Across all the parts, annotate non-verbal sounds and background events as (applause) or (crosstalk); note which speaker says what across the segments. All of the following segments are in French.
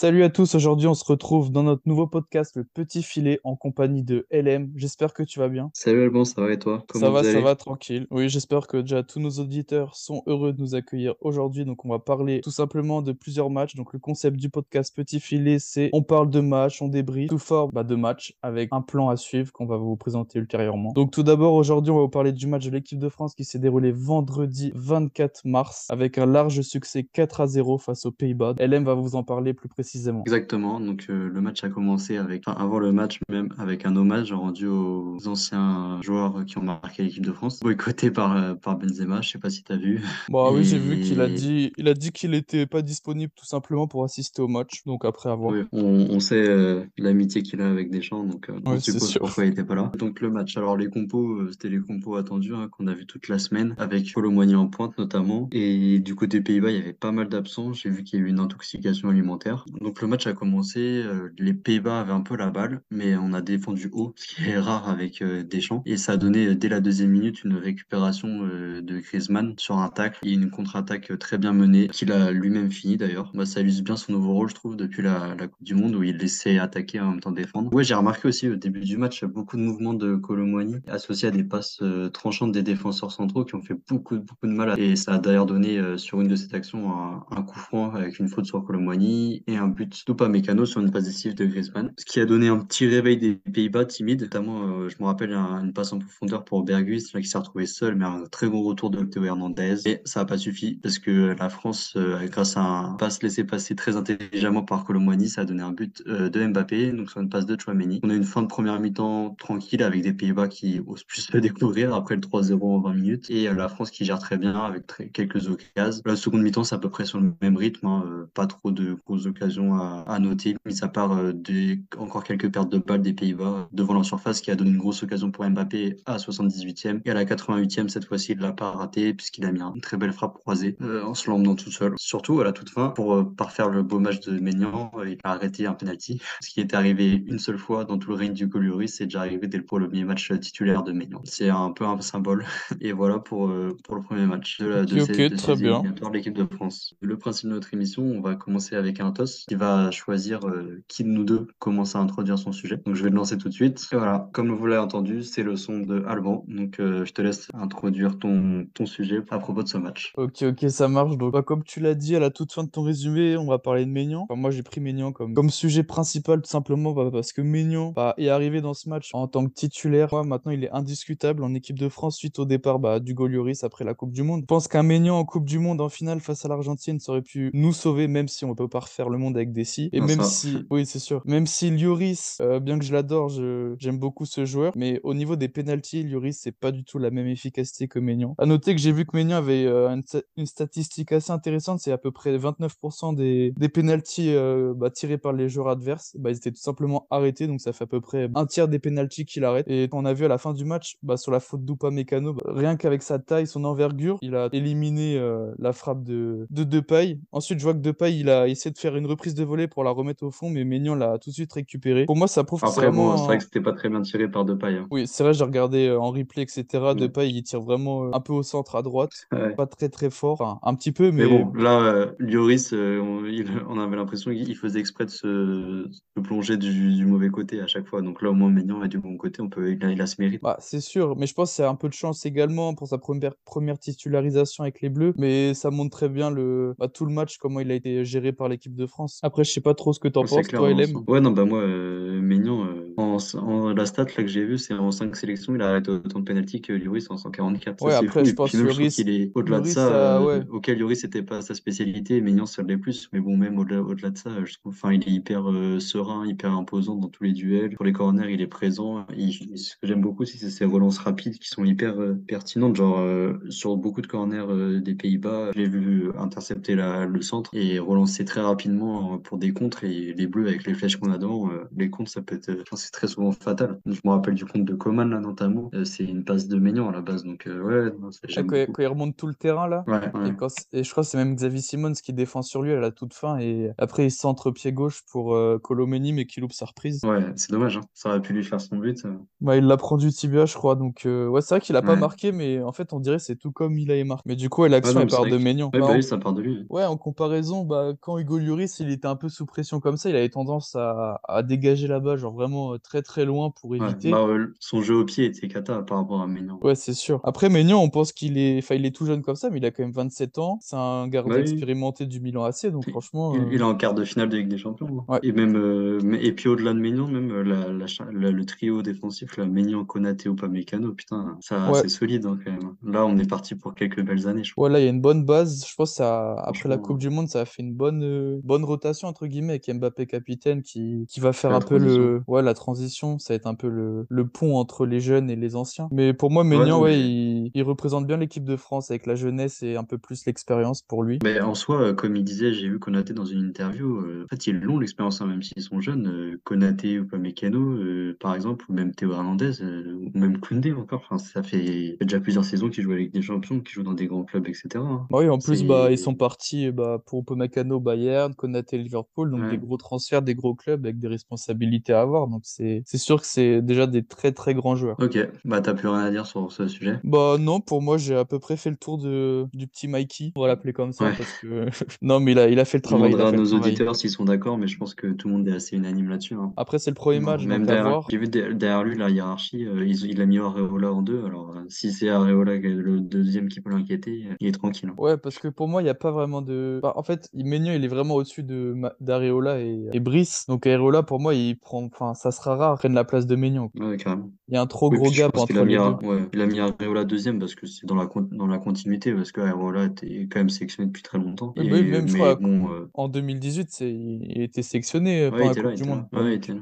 Speaker 1: Salut à tous, aujourd'hui on se retrouve dans notre nouveau podcast Le Petit Filet en compagnie de LM. J'espère que tu vas bien.
Speaker 2: Salut Alban, ça va et toi?
Speaker 1: Ça
Speaker 2: Comment
Speaker 1: va,
Speaker 2: vous
Speaker 1: ça va, tranquille. Oui, j'espère que déjà tous nos auditeurs sont heureux de nous accueillir aujourd'hui. Donc on va parler tout simplement de plusieurs matchs. Donc le concept du podcast Petit Filet, c'est on parle de matchs, on débriefe sous forme bah, de matchs avec un plan à suivre qu'on va vous présenter ultérieurement. Donc tout d'abord, aujourd'hui on va vous parler du match de l'équipe de France qui s'est déroulé vendredi 24 mars avec un large succès 4 à 0 face aux Pays-Bas. LM va vous en parler plus précisément.
Speaker 2: Exactement, donc euh, le match a commencé avec, enfin avant le match même, avec un hommage rendu aux anciens joueurs qui ont marqué l'équipe de France, boycotté par, euh, par Benzema, je sais pas si t'as vu.
Speaker 1: Bah oui, j'ai vu qu'il a dit, il a dit qu'il était pas disponible tout simplement pour assister au match. Donc après avoir.
Speaker 2: oui, on, on sait euh, l'amitié qu'il a avec Deschamps, donc euh, on
Speaker 1: Oui, c'est
Speaker 2: suppose
Speaker 1: sûr.
Speaker 2: pourquoi il était pas là. Donc le match, alors les compos, euh, c'était les compos attendus hein, qu'on a vu toute la semaine, avec Colomboigny en pointe notamment. Et du côté Pays-Bas, il y avait pas mal d'absents, j'ai vu qu'il y a eu une intoxication alimentaire. Donc le match a commencé, euh, les Pays-Bas avaient un peu la balle, mais on a défendu haut, ce qui est (laughs) rare avec euh, Deschamps. Et ça a donné euh, dès la deuxième minute une récupération euh, de Griezmann sur un tacle et une contre-attaque euh, très bien menée, qu'il a lui-même fini d'ailleurs. Bah, ça illustre bien son nouveau rôle, je trouve, depuis la, la Coupe du Monde où il laissait attaquer en même temps défendre. Ouais, j'ai remarqué aussi au début du match beaucoup de mouvements de Colomboigny associés à des passes euh, tranchantes des défenseurs centraux qui ont fait beaucoup, beaucoup de mal. à- Et ça a d'ailleurs donné sur une de ces actions un, un coup franc avec une faute sur Colomboigny et un but d'Upamecano sur une passe décisive de Griezmann. Ce qui a donné un petit réveil des Pays-Bas timides. Notamment, euh, je me rappelle un- une passe en profondeur pour Berghuis là, qui s'est retrouvé seul, mais un très gros retour de Théo Hernandez. Et ça n'a pas suffi parce que la France, euh, grâce à un passe laissé passer très intelligemment par Colomboigny, ça a donné un but euh, de Mbappé, donc sur une passe de Chouameni. On a une fin de première mi-temps tranquille avec des Pays-Bas qui osent plus se découvrir après le 3-0 en 20 minutes et la France qui gère très bien avec très- quelques occasions. La seconde mi-temps, c'est à peu près sur le même rythme, hein, pas trop de grosses occasions à, à noter, mis à part euh, des, encore quelques pertes de balles des Pays-Bas devant leur surface qui a donné une grosse occasion pour Mbappé à 78e et à la 88e cette fois-ci il l'a pas raté puisqu'il a mis une très belle frappe croisée euh, en se l'emmenant tout seul. Surtout à la toute fin pour euh, parfaire le beau match de Maignan, euh, il a arrêté un penalty, ce qui est arrivé une seule fois dans tout le règne du Golioris, c'est déjà arrivé dès le premier match titulaire de Maignan. C'est un peu un symbole (laughs) et voilà pour euh, pour le premier match de, la, de ces
Speaker 1: ok,
Speaker 2: de
Speaker 1: très
Speaker 2: ces
Speaker 1: bien.
Speaker 2: éliminatoires de l'équipe de France. Le principe de notre émission, on va commencer avec un toss qui va choisir euh, qui de nous deux commence à introduire son sujet. Donc je vais le lancer tout de suite. Et voilà, comme vous l'avez entendu, c'est le son de Alban. Donc euh, je te laisse introduire ton, ton sujet à propos de ce match.
Speaker 1: Ok, ok, ça marche. Donc, bah, comme tu l'as dit à la toute fin de ton résumé, on va parler de Maignan. Enfin, moi, j'ai pris Maignan comme, comme sujet principal, tout simplement bah, parce que Maignan bah, est arrivé dans ce match en tant que titulaire. Maintenant, il est indiscutable en équipe de France suite au départ bah, du Lloris après la Coupe du Monde. Je pense qu'un Maignan en Coupe du Monde en finale face à l'Argentine, ça aurait pu nous sauver, même si on peut pas refaire le monde avec des si. Et
Speaker 2: Non,
Speaker 1: même
Speaker 2: ça,
Speaker 1: si, (laughs) oui, c'est sûr, même si Lloris, euh, bien que je l'adore, je- j'aime beaucoup ce joueur, mais au niveau des pénaltys, Lloris, c'est pas du tout la même efficacité que Maignan. À noter que j'ai vu que Maignan avait euh, une, sta- une statistique assez intéressante, c'est à peu près 29% des, des pénaltys euh, bah, tirés par les joueurs adverses, bah, ils étaient tout simplement arrêtés, donc ça fait à peu près un tiers des pénaltys qu'il arrête. Et on a vu à la fin du match, bah, sur la faute d'Upamecano, bah, rien qu'avec sa taille, son envergure, il a éliminé euh, la frappe de, de Depay. Ensuite, je vois que Depay, il a essayé de faire une reprise de volée pour la remettre au fond, mais Maignan l'a tout de suite récupéré. Pour moi, ça prouve que c'est
Speaker 2: après, bon, c'est vrai
Speaker 1: vraiment
Speaker 2: que c'était pas très bien tiré par Depay. Hein.
Speaker 1: oui, c'est vrai, j'ai regardé euh, en replay, etc.
Speaker 2: Ouais.
Speaker 1: Depay, il tire vraiment euh, un peu au centre à droite. (laughs)
Speaker 2: Ouais.
Speaker 1: Pas très très fort. Enfin, un petit peu,
Speaker 2: Mais
Speaker 1: mais
Speaker 2: bon, là, euh, Lloris, euh, on, il- (laughs) on avait l'impression qu'il faisait exprès de se, plonger du, du mauvais côté à chaque fois. Donc là, au moins, Maignan est du bon côté. On peut, il a, il a ce mérite.
Speaker 1: bah, c'est sûr. Mais je pense que c'est un peu de chance également pour sa première, première titularisation avec les Bleus. Mais ça montre très bien le, bah, tout le match, comment il a été géré par l'équipe de France. Après, je sais pas trop ce que t'en penses, toi, LM.
Speaker 2: Ouais, non, bah moi, euh, Maignan, euh, en, en- la stat là, que j'ai vue, c'est en 5 sélections, il a arrêté autant de pénalty que Lloris en 144. Ça,
Speaker 1: Ouais, après, je pense
Speaker 2: trouve
Speaker 1: Lloris,
Speaker 2: qu'il est au-delà de ça, euh,
Speaker 1: ouais.
Speaker 2: auquel Lloris, c'était pas sa spécialité, Maignan, ça l'est plus. Mais bon, même au-delà au-delà de ça, je trouve, enfin, il est hyper euh, serein, hyper imposant dans tous les duels. Pour les corners, il est présent. Ce que j'aime beaucoup c'est ses relances rapides qui sont hyper euh, pertinentes. Genre, euh, sur beaucoup de corners des Pays-Bas, je l'ai vu intercepter la, le centre et relancer très rapidement euh, pour des contres. Et les Bleus, avec les flèches qu'on a devant, euh, les contres, ça peut être, enfin, c'est très souvent fatal. Je me rappelle du compte de Coman, là, notamment. Euh, c'est une passe de Maignan à la base. Donc, euh, ouais, non,
Speaker 1: Ah, quand, il,
Speaker 2: beaucoup.
Speaker 1: quand il remonte tout le terrain là.
Speaker 2: Ouais,
Speaker 1: Et, quand, je crois que c'est même Xavi Simons qui défend sur lui à la toute fin. Et après, il centre pied gauche pour euh, Colomeni, mais qui loupe sa reprise.
Speaker 2: Ouais, c'est dommage, hein. Ça aurait pu lui faire son but. euh.
Speaker 1: Bah, il la prend du tibia, je crois. Donc, euh, ouais, c'est vrai qu'il a pas marqué, mais en fait, on dirait c'est tout comme il a marqué. Mais du coup,
Speaker 2: Ah
Speaker 1: l'action,
Speaker 2: non,
Speaker 1: elle part de. Maignan.
Speaker 2: Ouais,
Speaker 1: Bah,
Speaker 2: bah ça part de lui.
Speaker 1: ouais, en comparaison, bah, quand Hugo Lloris, il était un peu sous pression comme ça, il avait tendance à, à dégager la balle, genre vraiment euh, très très loin pour
Speaker 2: Ouais,
Speaker 1: éviter.
Speaker 2: bah, euh, son jeu au pied était cata par rapport à Maignan.
Speaker 1: Ouais, c'est sûr. Après, Maignan, on pense qu'il est... Enfin, il est tout jeune comme ça, mais il a quand même 27 ans. C'est un
Speaker 2: Bah
Speaker 1: gardien
Speaker 2: oui.
Speaker 1: expérimenté du Milan AC, donc
Speaker 2: Il,
Speaker 1: franchement...
Speaker 2: il-
Speaker 1: euh,
Speaker 2: il est en quart de finale de Ligue des Champions. hein.
Speaker 1: Ouais.
Speaker 2: Et même euh, et puis au-delà de Maignan, même euh, la, la la- le trio défensif, là, Maignan, Konaté, Upamecano, putain, ça
Speaker 1: Ouais.
Speaker 2: c'est solide hein, quand même. Là, on est parti pour quelques belles années, je
Speaker 1: Ouais, là, il y a une bonne base. Je pense que ça, après la Coupe du Monde, ça a fait une bonne, euh, bonne rotation, entre guillemets, avec Mbappé capitaine qui, qui va faire
Speaker 2: la
Speaker 1: un peu le, ouais, la transition. Ça va être un peu le, le pont entre les jeunes et les anciens. Mais pour moi, Maignan, ouais, il, il représente bien l'équipe de France avec la jeunesse et un peu plus l'expérience pour lui.
Speaker 2: mais en soi, euh, comme il disait, j'ai vu Konaté dans une interview, euh, en fait, ils l'ont l'expérience, hein, même s'ils sont jeunes. Euh, Konaté, Upamecano, euh, par exemple, ou même Théo Hernandez, ou même Koundé encore. Enfin, ça fait déjà plusieurs saisons qu'ils jouent avec des champions, qu'ils jouent dans des grands clubs, etc. hein.
Speaker 1: Bah oui, en plus, bah, ils sont partis bah, pour Upamecano, Bayern, Konaté, Liverpool, donc des gros transferts, des gros clubs avec des responsabilités à avoir. Donc c'est sûr que c'est déjà des très très grands joueurs.
Speaker 2: Ok, bah t'as plus rien à dire sur ce sujet?
Speaker 1: Bah non, pour moi, j'ai à peu près fait le tour de, du petit Mikey, on va l'appeler comme ça,
Speaker 2: Ouais.
Speaker 1: parce que... (laughs) Non, mais il a, il a fait le
Speaker 2: On
Speaker 1: travail, il a
Speaker 2: demandera à nos auditeurs s'ils sont d'accord, mais je pense que tout le monde est assez unanime là-dessus. hein.
Speaker 1: Après, c'est le premier match,
Speaker 2: même derrière, j'ai vu de- derrière lui la hiérarchie, euh, il, il a mis Areola en deux. Alors euh, si c'est Areola est le deuxième qui peut l'inquiéter, euh, il est tranquille. hein.
Speaker 1: Ouais, parce que pour moi, il n'y a pas vraiment de... Bah, en fait, Maignan, il est vraiment au-dessus de D'Areola et, et Brice. Donc Areola, pour moi, il prend... Enfin, ça sera rare prenne la place de Maignan.
Speaker 2: Ouais, carrément.
Speaker 1: Il y a un trop
Speaker 2: Oui,
Speaker 1: gros gap entre les deux.
Speaker 2: Ouais, il a mis Areola deuxième parce que c'est dans la, dans la continuité, parce que Areola était quand même sélectionné depuis très longtemps.
Speaker 1: Oui, même, je
Speaker 2: mais
Speaker 1: crois,
Speaker 2: bon, euh,
Speaker 1: en 2018, c'est... il était sélectionné euh,
Speaker 2: ouais,
Speaker 1: pendant la du. Monde.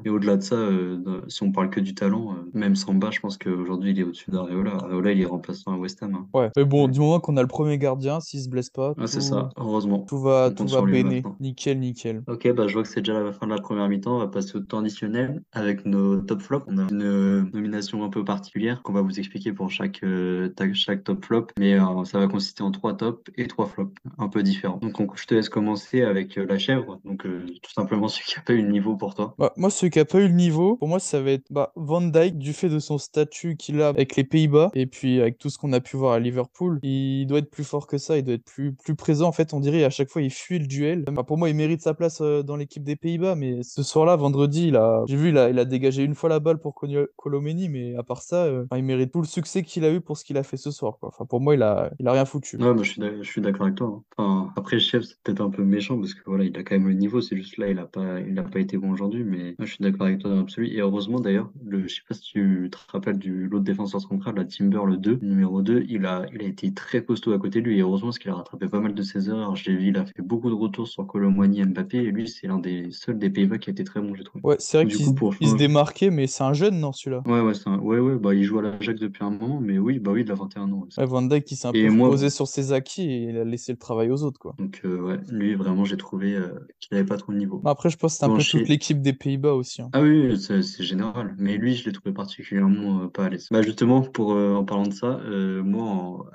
Speaker 2: Et au-delà de ça, euh, si on parle que du talent, euh, même Samba, je pense qu'aujourd'hui il est au-dessus d'Areola. Areola, il est remplaçant à West Ham. hein.
Speaker 1: Ouais, mais bon, du moment qu'on a le premier gardien, s'il se blesse pas,
Speaker 2: Ah, c'est
Speaker 1: tout,
Speaker 2: ça, heureusement.
Speaker 1: tout va,
Speaker 2: On
Speaker 1: tout va bene.
Speaker 2: maintenant.
Speaker 1: Nickel, nickel.
Speaker 2: Ok, bah je vois que c'est déjà la fin de la première mi-temps. On va passer au temps additionnel avec nos top flops. On a une euh, nomination un peu particulière qu'on va vous expliquer pour chaque, euh, chaque top flop, mais euh, ça va consister en trois tops et trois flops un peu différents. Donc on- je te laisse commencer avec euh, la chèvre, donc tout simplement (laughs) celui qui a pas eu le niveau pour toi.
Speaker 1: Bah, moi, celui qui a pas eu le niveau, pour moi, ça va être bah, Van Dijk, du fait de son statut qu'il a avec les Pays-Bas, et puis avec tout ce qu'on a pu voir à Liverpool, il doit être plus fort que ça, il doit être plus, plus présent. En fait, on dirait à chaque fois, il fuit le duel. Bah, pour moi, il mérite sa place euh, dans l'équipe des Pays-Bas, mais ce soir-là, vendredi, il a... j'ai vu, il a, il a dégagé une fois la balle pour Colomeni, mais à part ça, euh, il mérite tout le succès qu'il a eu pour ce qu'il a fait ce soir. Enfin, pour moi, il a, il a rien foutu.
Speaker 2: Ouais, moi je suis d'accord avec toi. hein. Enfin, après, chef, c'est peut-être un peu méchant parce que voilà, il a quand même le niveau, c'est juste là, il a pas, il a pas été bon aujourd'hui, mais moi, je suis d'accord avec toi dans l'absolu. Et heureusement d'ailleurs, le, je sais pas si tu te rappelles du l'autre défenseur central, la Timber, le 2, numéro 2, il a, il a été très costaud à côté de lui. Et heureusement parce qu'il a rattrapé pas mal de ses erreurs. J'ai vu, il a fait beaucoup de retours sur Et Mbappé, et lui, c'est l'un des seuls des Pays-Bas qui a été très bon, j'ai trouvé.
Speaker 1: Ouais, c'est vrai
Speaker 2: Du
Speaker 1: qu'il
Speaker 2: pour
Speaker 1: il se démarquait, mais c'est un jeune, non, celui-là?
Speaker 2: Ouais, ouais, un- ouais, ouais, bah, il joue à l'Ajax depuis un moment, mais oui, bah oui, il a 21 ans. ouais.
Speaker 1: Van Dijk qui s'est un
Speaker 2: Et
Speaker 1: peu
Speaker 2: moi,
Speaker 1: reposé sur ses acquis et il a laissé le travail aux autres, quoi.
Speaker 2: donc, euh, ouais, lui, vraiment, j'ai trouvé euh, qu'il n'avait pas trop de niveau.
Speaker 1: Mais Après, je pense que c'est un
Speaker 2: Bon,
Speaker 1: peu toute l'équipe des Pays-Bas aussi. hein.
Speaker 2: Ah oui, c'est général. Mais lui, je l'ai trouvé particulièrement euh, pas à l'aise. Bah justement, pour en parlant de ça, moi, en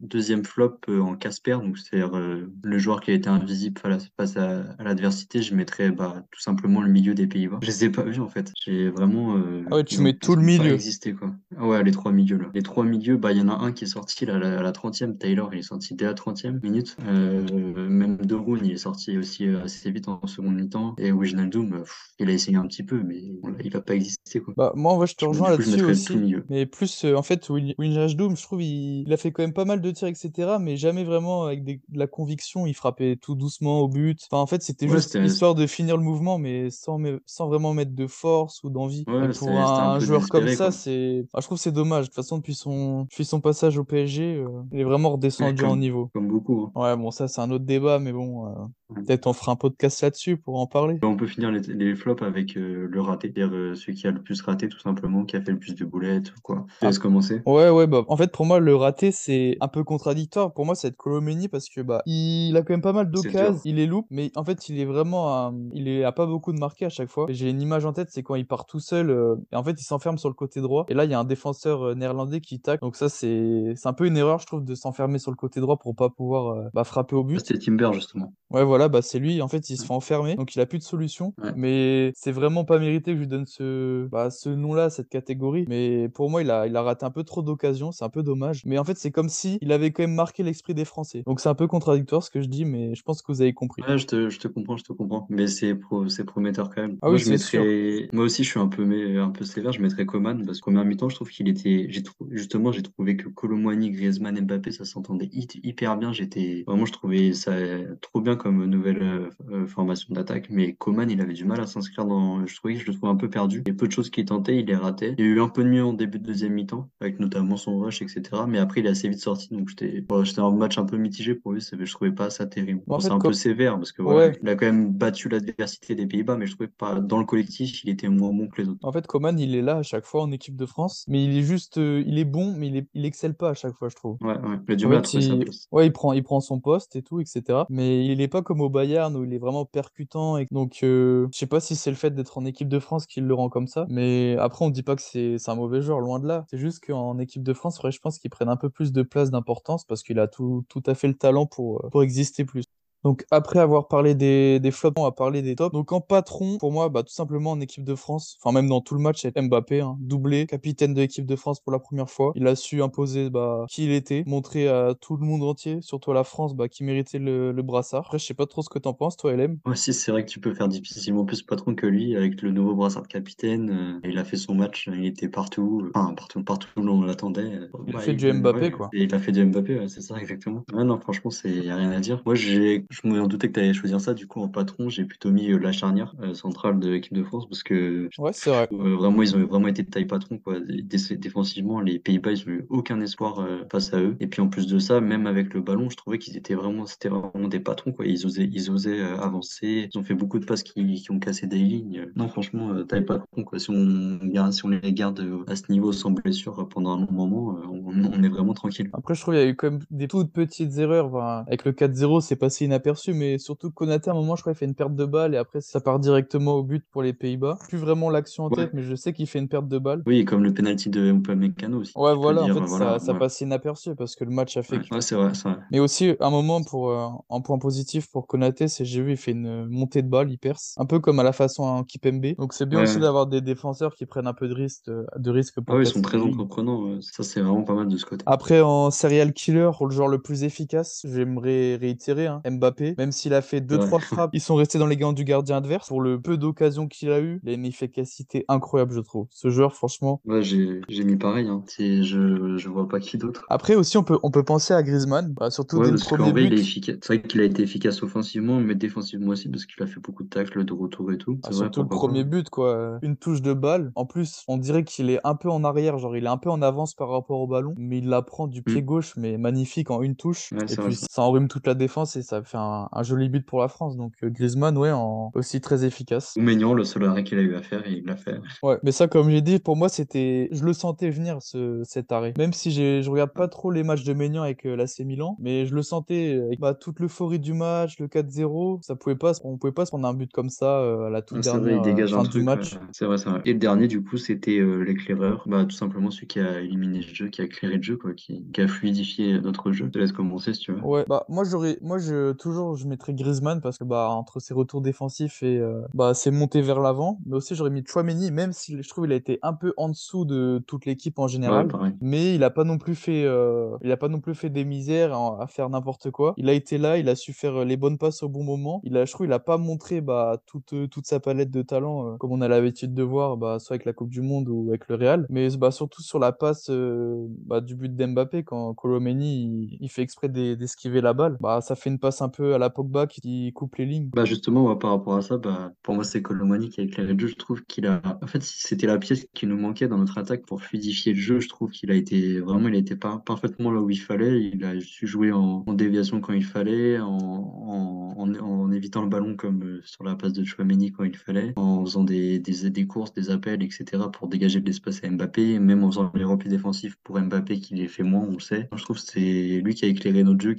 Speaker 2: deuxième flop en Casper, donc c'est-à-dire le joueur qui a été invisible face à, à, l'adversité, je mettrais bah, tout simplement le milieu des Pays-Bas. Je les ai pas vus en fait. J'ai vraiment, euh,
Speaker 1: Ah ouais, tu mets tout le milieu.
Speaker 2: existé quoi. Ah ouais, les trois milieux là. Les trois milieux, bah il y en a un qui est sorti là, à la, à la 30e. Taylor, il est sorti dès la 30e minute. Euh, même De Roon, il est sorti aussi euh, assez vite en seconde mi-temps. Et Wijnaldum, euh, il a essayé un petit peu, mais voilà, il va pas exister quoi.
Speaker 1: Bah, moi, en vrai, je te rejoins là-dessus aussi. Mais plus, euh, en fait, Wijnaldum, je trouve, il... il a fait quand même pas mal de tirs, etc. Mais jamais vraiment avec des- de la conviction. Il frappait tout doucement au but. Enfin, en fait, c'était
Speaker 2: Ouais,
Speaker 1: juste
Speaker 2: c'était
Speaker 1: histoire de finir le mouvement, mais sans, sans vraiment mettre de force ou d'envie.
Speaker 2: Ouais,
Speaker 1: pour
Speaker 2: un
Speaker 1: joueur comme ça, c'est... Ah, je trouve c'est dommage. De toute façon, depuis son, depuis son passage au PSG, euh, il est vraiment redescendu en niveau.
Speaker 2: comme beaucoup. hein.
Speaker 1: Ouais, bon, ça, c'est un autre débat, mais bon. Peut-être on fera un podcast là-dessus pour en parler.
Speaker 2: On peut finir les, les flops avec euh, le raté, c'est-à-dire euh, celui qui a le plus raté, tout simplement, qui a fait le plus de boulettes, ou quoi. Te laisse commencer.
Speaker 1: Ouais, ouais, bah, en fait, pour moi, le raté, c'est un peu contradictoire. Pour moi, c'est être Colomeni parce que, bah, il a quand même pas mal d'occasions, il est loupe, mais en fait, il est vraiment, un- il est à pas beaucoup de marquer à chaque fois. J'ai une image en tête, c'est quand il part tout seul, euh, et en fait, il s'enferme sur le côté droit, et là, il y a un défenseur euh, néerlandais qui tacle. Donc ça, c'est, c'est un peu une erreur, je trouve, de s'enfermer sur le côté droit pour pas pouvoir, euh, bah, frapper au
Speaker 2: Ah,
Speaker 1: but.
Speaker 2: C'était Timber, justement.
Speaker 1: Ouais, voilà, bah c'est lui. En fait, il se fait enfermer, donc il a plus de solution.
Speaker 2: Ouais.
Speaker 1: Mais c'est vraiment pas mérité que je lui donne ce, bah, ce nom-là, cette catégorie. Mais pour moi, il a, il a raté un peu trop d'occasions. C'est un peu dommage. Mais en fait, c'est comme si il avait quand même marqué l'esprit des Français. Donc c'est un peu contradictoire ce que je dis, mais je pense que vous avez compris.
Speaker 2: Ouais, je te, je te comprends, je te comprends. Mais c'est pro, prometteur quand même.
Speaker 1: Ah
Speaker 2: Moi,
Speaker 1: oui,
Speaker 2: je
Speaker 1: c'est sûr.
Speaker 2: mettrais, moi aussi, je suis un peu, mais, un peu sévère. Je mettrais Coman parce qu'au mi-temps, je trouve qu'il était, trou- justement, j'ai trouvé que Colomboigny, Griezmann, Mbappé, ça s'entendait hy- hyper bien. J'étais, vraiment, je trouvais ça trop bien comme nouvelle euh, euh, formation d'attaque. Mais Coman, il avait du mal à s'inscrire dans, je trouvais que je le trouvais un peu perdu. Il y a peu de choses qu'il tentait, il les ratait. Il y a eu un peu de mieux en début de deuxième mi-temps, avec notamment son rush, etc. Mais après, il est assez vite sorti. Donc, j'étais, bon, un match un peu mitigé pour lui. Je trouvais pas ça terrible.
Speaker 1: Bon,
Speaker 2: Bon, c'est un peu sévère parce que voilà,
Speaker 1: ouais.
Speaker 2: il a quand même battu l'adversité des Pays-Bas, mais je trouvais pas dans le collectif, il était moins bon que les autres.
Speaker 1: En fait, Coman, il est là à chaque fois en équipe de France, mais il est juste, euh, il est bon, mais il, est, il excelle pas à chaque fois, je trouve.
Speaker 2: Ouais, ouais, il a du
Speaker 1: En
Speaker 2: mal à
Speaker 1: fait,
Speaker 2: sa place.
Speaker 1: Ouais, il prend, il prend son poste et tout, etc. Mais il est pas comme au Bayern où il est vraiment percutant. Et... Donc, euh, je sais pas si c'est le fait d'être en équipe de France qui le rend comme ça. Mais après, on dit pas que c'est un mauvais joueur, loin de là. C'est juste qu'en équipe de France, je pense qu'il prenne un peu plus de place d'importance parce qu'il a tout, tout à fait le talent pour, euh, pour exister plus. Donc après avoir parlé des, des flops, on va parler des tops. Donc en patron, pour moi, bah, tout simplement en équipe de France, enfin même dans tout le match, c'est Mbappé, hein, doublé, capitaine de l'équipe de France pour la première fois. Il a su imposer bah, qui il était, montrer à tout le monde entier, surtout à la France, bah, qui méritait le, le brassard. Après, je sais pas trop ce que t'en penses, toi, LM.
Speaker 2: Moi aussi, c'est vrai que tu peux faire difficilement plus patron que lui avec le nouveau brassard de capitaine. euh, il a fait son match, il était partout, euh, enfin partout, partout où on l'attendait. euh,
Speaker 1: Il a fait du Mbappé, quoi.
Speaker 2: il a fait du Mbappé, ouais, c'est ça exactement. Ouais, non, franchement, c'est y a rien à dire. Moi, j'ai, je me doutais que tu allais choisir ça. Du coup, en patron, j'ai plutôt mis euh, la charnière euh, centrale de l'équipe de France parce que
Speaker 1: Ouais, c'est vrai.
Speaker 2: Euh, vraiment, ils ont vraiment été de taille patron, quoi. Dé- dé- Défensivement, les Pays-Bas, ils ont eu aucun espoir face à eux. Et puis, en plus de ça, même avec le ballon, je trouvais qu'ils étaient vraiment, c'était vraiment des patrons, quoi. Ils osaient, ils osaient avancer. Ils ont fait beaucoup de passes qui, qui ont cassé des lignes. Non, franchement, taille patron, quoi. Si on garde, si on les garde à ce niveau sans blessure pendant un long moment, on, on est vraiment tranquille.
Speaker 1: Après, je trouve qu'il y a eu quand même des toutes petites erreurs. Enfin, avec le 4-0, c'est passé inaperçu, mais surtout Konaté, à un moment, je crois, il fait une perte de balle et après, ça part directement au but pour les Pays-Bas. Plus vraiment l'action en
Speaker 2: Ouais.
Speaker 1: tête, mais je sais qu'il fait une perte de balle.
Speaker 2: Oui, comme le penalty de Upamecano aussi.
Speaker 1: Ouais, voilà, en
Speaker 2: dire,
Speaker 1: fait,
Speaker 2: voilà,
Speaker 1: ça, ça
Speaker 2: ouais.
Speaker 1: passe inaperçu parce que le match a fait
Speaker 2: Ouais,
Speaker 1: que.
Speaker 2: c'est vrai, vrai.
Speaker 1: Mais aussi, un moment pour euh, un point positif pour Konaté, c'est j'ai vu, il fait une montée de balle, il perce. Un peu comme à la façon en Kipembe. Donc c'est bien aussi d'avoir des défenseurs qui prennent un peu de risque, de risque
Speaker 2: Ah
Speaker 1: pour
Speaker 2: oui, ils sont très entreprenants. Ça, c'est vraiment pas mal de ce côté.
Speaker 1: Après, en serial killer, pour le joueur le plus efficace, j'aimerais réitérer hein, Mbappé. Même s'il a fait
Speaker 2: C'est
Speaker 1: deux
Speaker 2: vrai.
Speaker 1: trois frappes, ils sont restés dans les gants du gardien adverse. Pour le peu d'occasions qu'il a eu, il a une efficacité incroyable, je trouve. Ce joueur, franchement.
Speaker 2: Ouais, j'ai mis pareil. Hein. Je, je vois pas qui d'autre.
Speaker 1: Après aussi, on peut, on peut penser à Griezmann, bah, surtout
Speaker 2: Ouais,
Speaker 1: dès le
Speaker 2: parce
Speaker 1: premier
Speaker 2: vrai,
Speaker 1: but.
Speaker 2: efficace. C'est vrai qu'il a été efficace offensivement, mais défensivement aussi, parce qu'il a fait beaucoup de tacles de retour et tout.
Speaker 1: Ah,
Speaker 2: vrai,
Speaker 1: surtout le premier
Speaker 2: pas.
Speaker 1: but, quoi. Une touche de balle. En plus, on dirait qu'il est un peu en arrière, genre il est un peu en avance par rapport au ballon, mais il la prend du pied
Speaker 2: Hmm.
Speaker 1: gauche, mais magnifique en une touche.
Speaker 2: Ouais,
Speaker 1: Et
Speaker 2: vrai,
Speaker 1: puis
Speaker 2: ça.
Speaker 1: ça enrhume toute la défense et ça fait un, un joli but pour la France. Donc euh, Griezmann, ouais, en- aussi très efficace.
Speaker 2: Ou Maignan, le seul arrêt qu'il a eu à faire, il l'a fait.
Speaker 1: Ouais, mais ça, comme j'ai dit, pour moi, c'était, je le sentais venir ce, cet arrêt. Même si j'ai, je regarde pas trop les matchs de Maignan avec euh, l'AC Milan, mais je le sentais avec bah, toute l'euphorie du match, le 4-0, ça pouvait pas, on pouvait pas se prendre un but comme ça euh, à la toute
Speaker 2: vrai, il
Speaker 1: dernière euh,
Speaker 2: un
Speaker 1: fin du
Speaker 2: ouais.
Speaker 1: match.
Speaker 2: C'est vrai, c'est vrai. Et le dernier, du coup, c'était euh, l'éclaireur. Bah, tout simplement celui qui a éliminé le jeu, qui a éclairé le jeu, quoi, qui, qui a fluidifié notre jeu. Je te laisse commencer si tu veux.
Speaker 1: Ouais, bah moi j'aurais moi je toujours je mettrais Griezmann parce que bah entre ses retours défensifs et euh, bah ses montées vers l'avant, mais aussi j'aurais mis Tchouaméni même si je trouve il a été un peu en dessous de toute l'équipe en général, mais il a pas non plus fait euh, il a pas non plus fait des misères à, à faire n'importe quoi. Il a été là, il a su faire euh, les bonnes passes au bon moment. Il a je trouve il a pas montré bah toute euh, toute sa palette de talent euh, comme on a l'habitude de voir bah soit avec la Coupe du monde ou avec le Real, mais bah surtout sur la passe bah, du but d'Mbappé quand Colomeni il, il fait exprès d'e- d'esquiver la balle, bah ça fait une passe un peu à la Pogba qui coupe les lignes.
Speaker 2: Bah justement, par rapport à ça, bah, pour moi, c'est Colomani qui a éclairé le jeu. Je trouve qu'il a. En fait, c'était la pièce qui nous manquait dans notre attaque pour fluidifier le jeu. Je trouve qu'il a été vraiment, il a été par- parfaitement là où il fallait. Il a su jouer en, déviation quand il fallait, en, évitant le ballon comme euh, sur la passe de Chouameni quand il fallait, en faisant des, courses, des appels, etc. pour dégager de l'espace à Mbappé, même en faisant les replis défensifs pour Mbappé qui les fait moins, on le sait. Je trouve que c'est lui qui a éclairé notre jeu.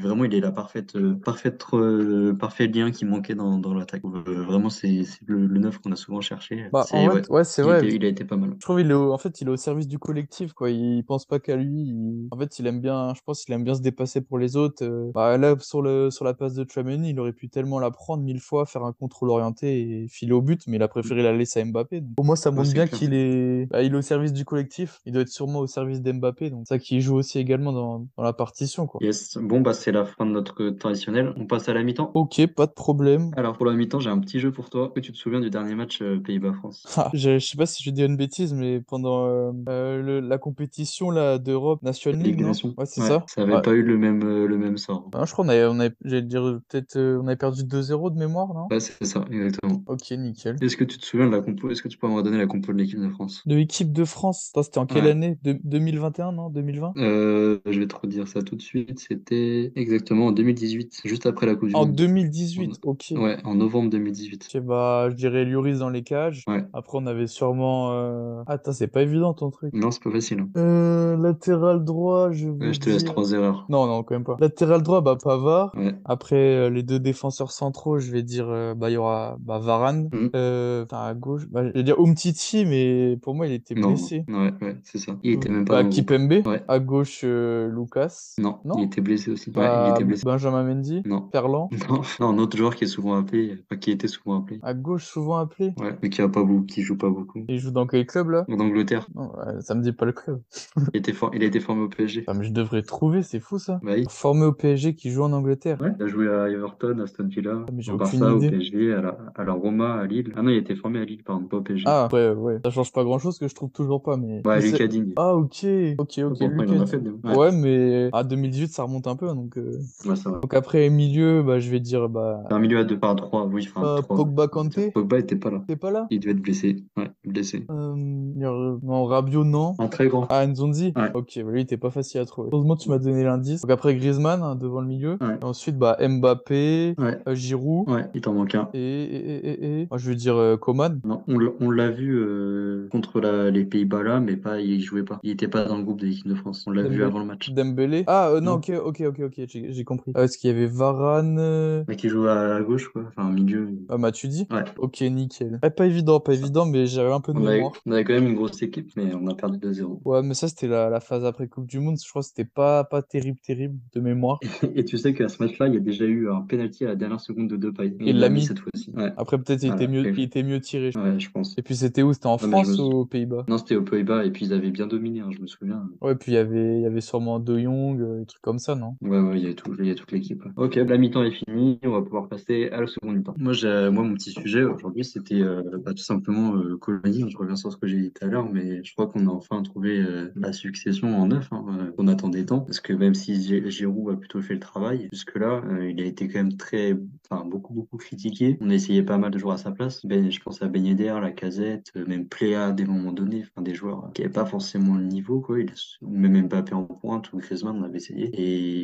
Speaker 2: Vraiment, il est la parfaite, parfaite, euh, parfait lien qui manquait dans, dans l'attaque. Euh, vraiment, c'est le, le neuf qu'on a souvent cherché.
Speaker 1: Bah,
Speaker 2: C'est- ouais,
Speaker 1: ouais, vrai.
Speaker 2: était- il a été pas mal.
Speaker 1: Je trouve il est au- en fait il est au service du collectif quoi. Il pense pas qu'à lui. il- En fait il aime bien, je pense qu'il aime bien se dépasser pour les autres. euh. Bah, là sur le sur la passe de Tchouaméni, il aurait pu tellement la prendre mille fois, faire un contrôle orienté et filer au but, mais il a préféré la laisser à Mbappé. Donc, pour moi ça montre bien qu'il est bah, il est au service du collectif. Il doit être sûrement au service d'Mbappé. Donc ça qui joue aussi également dans, dans la partition quoi.
Speaker 2: Yes. Bon, bah, c'est la fin de notre traditionnel. On passe à la mi-temps.
Speaker 1: Ok, pas de problème.
Speaker 2: Alors, pour la mi-temps, j'ai un petit jeu pour toi. Que tu te souviens du dernier match euh, Pays-Bas-France?
Speaker 1: Ah, je, je sais pas si je dis une bêtise, mais pendant euh, euh, le- la compétition là d'Europe Nation
Speaker 2: Ligue
Speaker 1: League, non? Ouais, c'est
Speaker 2: Ouais,
Speaker 1: ça.
Speaker 2: ça avait
Speaker 1: Ouais.
Speaker 2: pas eu le même, le même sort.
Speaker 1: Ah, je crois qu'on avait, on avait, j'allais dire peut-être, on avait perdu 2-0 de mémoire, non?
Speaker 2: Ouais, c'est ça, exactement.
Speaker 1: Ok, nickel.
Speaker 2: Est-ce que tu te souviens de la compo? Est-ce que tu peux me redonner la compo de l'équipe de France?
Speaker 1: De l'équipe de France, c'était en quelle année? De- 2021, non? 2020?
Speaker 2: Euh, je vais te redire ça tout de suite. C'était exactement en 2018, juste après la Coupe du
Speaker 1: En
Speaker 2: Monde.
Speaker 1: 2018, ok.
Speaker 2: Ouais, en novembre 2018.
Speaker 1: Ok, bah, je dirais Lloris dans les cages.
Speaker 2: Ouais.
Speaker 1: Après, on avait sûrement. Euh... Ah, Attends, c'est pas évident ton truc.
Speaker 2: Non, c'est pas facile. hein.
Speaker 1: Euh, latéral droit, je vais
Speaker 2: Ouais, je te laisse trois erreurs.
Speaker 1: Non, non, quand même pas. Latéral droit, bah, Pavard.
Speaker 2: Ouais.
Speaker 1: Après, euh, les deux défenseurs centraux, je vais dire, euh, bah, il y aura bah, Varane.
Speaker 2: Mhm.
Speaker 1: Euh, putain, à gauche, bah, je vais dire Umtiti, mais pour moi, il était
Speaker 2: Non,
Speaker 1: blessé.
Speaker 2: ouais, ouais, c'est ça. Il était même pas
Speaker 1: Bah. Kipembe.
Speaker 2: Ouais.
Speaker 1: À gauche, Lucas.
Speaker 2: Non,
Speaker 1: Non
Speaker 2: il était blessé aussi. Ouais,
Speaker 1: Bah,
Speaker 2: il était blessé.
Speaker 1: Benjamin
Speaker 2: Non.
Speaker 1: Ferland. (laughs)
Speaker 2: Non, non, un autre joueur qui est souvent appelé, enfin, qui était souvent appelé.
Speaker 1: À gauche, souvent appelé.
Speaker 2: Ouais, mais qui a pas beaucoup, qui joue pas beaucoup.
Speaker 1: Il joue dans quel club, là?
Speaker 2: En Angleterre,
Speaker 1: Non, ça me dit pas le club.
Speaker 2: il était for- il a été formé au PSG.
Speaker 1: Ah, mais je devrais trouver, c'est fou, ça.
Speaker 2: Bah oui.
Speaker 1: Formé au PSG qui joue en Angleterre.
Speaker 2: Ouais, il a joué à Everton, à Aston Villa,
Speaker 1: Ah, mais j'ai
Speaker 2: au Barça, au
Speaker 1: idée.
Speaker 2: PSG, à la, à la Roma, à Lille. Ah non, il était formé à Lille, pardon, pas au PSG.
Speaker 1: Ah, ouais, ouais. Ça change pas grand-chose que je trouve toujours pas, mais.
Speaker 2: ouais,
Speaker 1: mais
Speaker 2: Lucas Digne.
Speaker 1: Ah, ok. Ok, ok.
Speaker 2: A
Speaker 1: Lucas
Speaker 2: fait ouais.
Speaker 1: Ouais, mais à 2018, ça remonte un peu, donc. euh,
Speaker 2: Ouais, ça va.
Speaker 1: Donc après, milieu, bah, je vais dire, bah.
Speaker 2: Un milieu à deux par trois, oui, enfin,
Speaker 1: euh,
Speaker 2: trois.
Speaker 1: Pogba Kanté.
Speaker 2: Pogba était pas là.
Speaker 1: T'es pas là?
Speaker 2: Il devait être blessé. Ouais, blessé.
Speaker 1: Euh, non, Rabiot, non.
Speaker 2: Un très grand.
Speaker 1: Ah, Nzonzi?
Speaker 2: Ouais.
Speaker 1: Ok, bah lui, il était pas facile à trouver. Heureusement, tu m'as donné l'indice. Donc après, Griezmann, hein, devant le milieu.
Speaker 2: Ouais.
Speaker 1: Et ensuite, bah, Mbappé,
Speaker 2: Ouais,
Speaker 1: euh, Giroud.
Speaker 2: ouais, il t'en manque un.
Speaker 1: Et, et, et, et, et- Moi, je veux dire euh, Coman.
Speaker 2: Non, on l'a vu euh, contre la- les Pays-Bas là, mais pas, il jouait pas. Il était pas dans le groupe de l'équipe de France. On l'a vu avant le match.
Speaker 1: Dembélé. Ah, euh, non,
Speaker 2: Non.
Speaker 1: ok, ok, ok, ok, j'ai compris. Est-ce qu'il y avait Varane? euh,
Speaker 2: Mais qui joue à, à gauche, quoi. Enfin, au milieu.
Speaker 1: Ah, Matuidi?
Speaker 2: Ouais.
Speaker 1: Ok, nickel. Pas évident, pas évident, mais j'avais un peu de
Speaker 2: On avait,
Speaker 1: mémoire.
Speaker 2: on avait quand même une grosse équipe, mais on a perdu 2-0.
Speaker 1: Ouais, mais ça, c'était la, la phase après Coupe du Monde. Je crois que c'était pas, pas terrible, terrible de mémoire. (laughs)
Speaker 2: Et tu sais qu'à ce match-là, il y a déjà eu un penalty à la dernière seconde de Depay.
Speaker 1: Il l'a mis.
Speaker 2: cette fois-ci. Ouais.
Speaker 1: Après, peut-être il
Speaker 2: Voilà,
Speaker 1: était mieux,
Speaker 2: après-
Speaker 1: il était mieux tiré. je-
Speaker 2: Ouais, je pense.
Speaker 1: Et puis, c'était où? C'était en
Speaker 2: Ouais,
Speaker 1: France
Speaker 2: me
Speaker 1: ou aux Pays-Bas?
Speaker 2: Non, c'était aux Pays-Bas et puis ils avaient bien dominé, hein, je me souviens.
Speaker 1: Ouais, puis il y avait, il y avait sûrement De Jong, euh, des trucs comme ça, non?
Speaker 2: Ouais, ouais, il y a tout, il y a toute l'équipe. Ok, la mi-temps est finie, on va pouvoir passer à la seconde mi-temps. Moi, moi, mon petit sujet aujourd'hui, c'était euh, bah, tout simplement euh, Colomani. Je reviens sur ce que j'ai dit tout à l'heure, mais je crois qu'on a enfin trouvé euh, la succession en neuf hein, qu'on attendait tant. Parce que même si Gi- Giroud a plutôt fait le travail, jusque-là, il a été quand même très, enfin, beaucoup, beaucoup critiqué. On a essayé pas mal de joueurs à sa place. Ben, je pense à Ben Yedder, la Casette, même Pléa à des moments donnés, enfin, des joueurs qui n'avaient pas forcément le niveau, quoi. Il a- même Mbappé en pointe ou Griezmann, on avait essayé.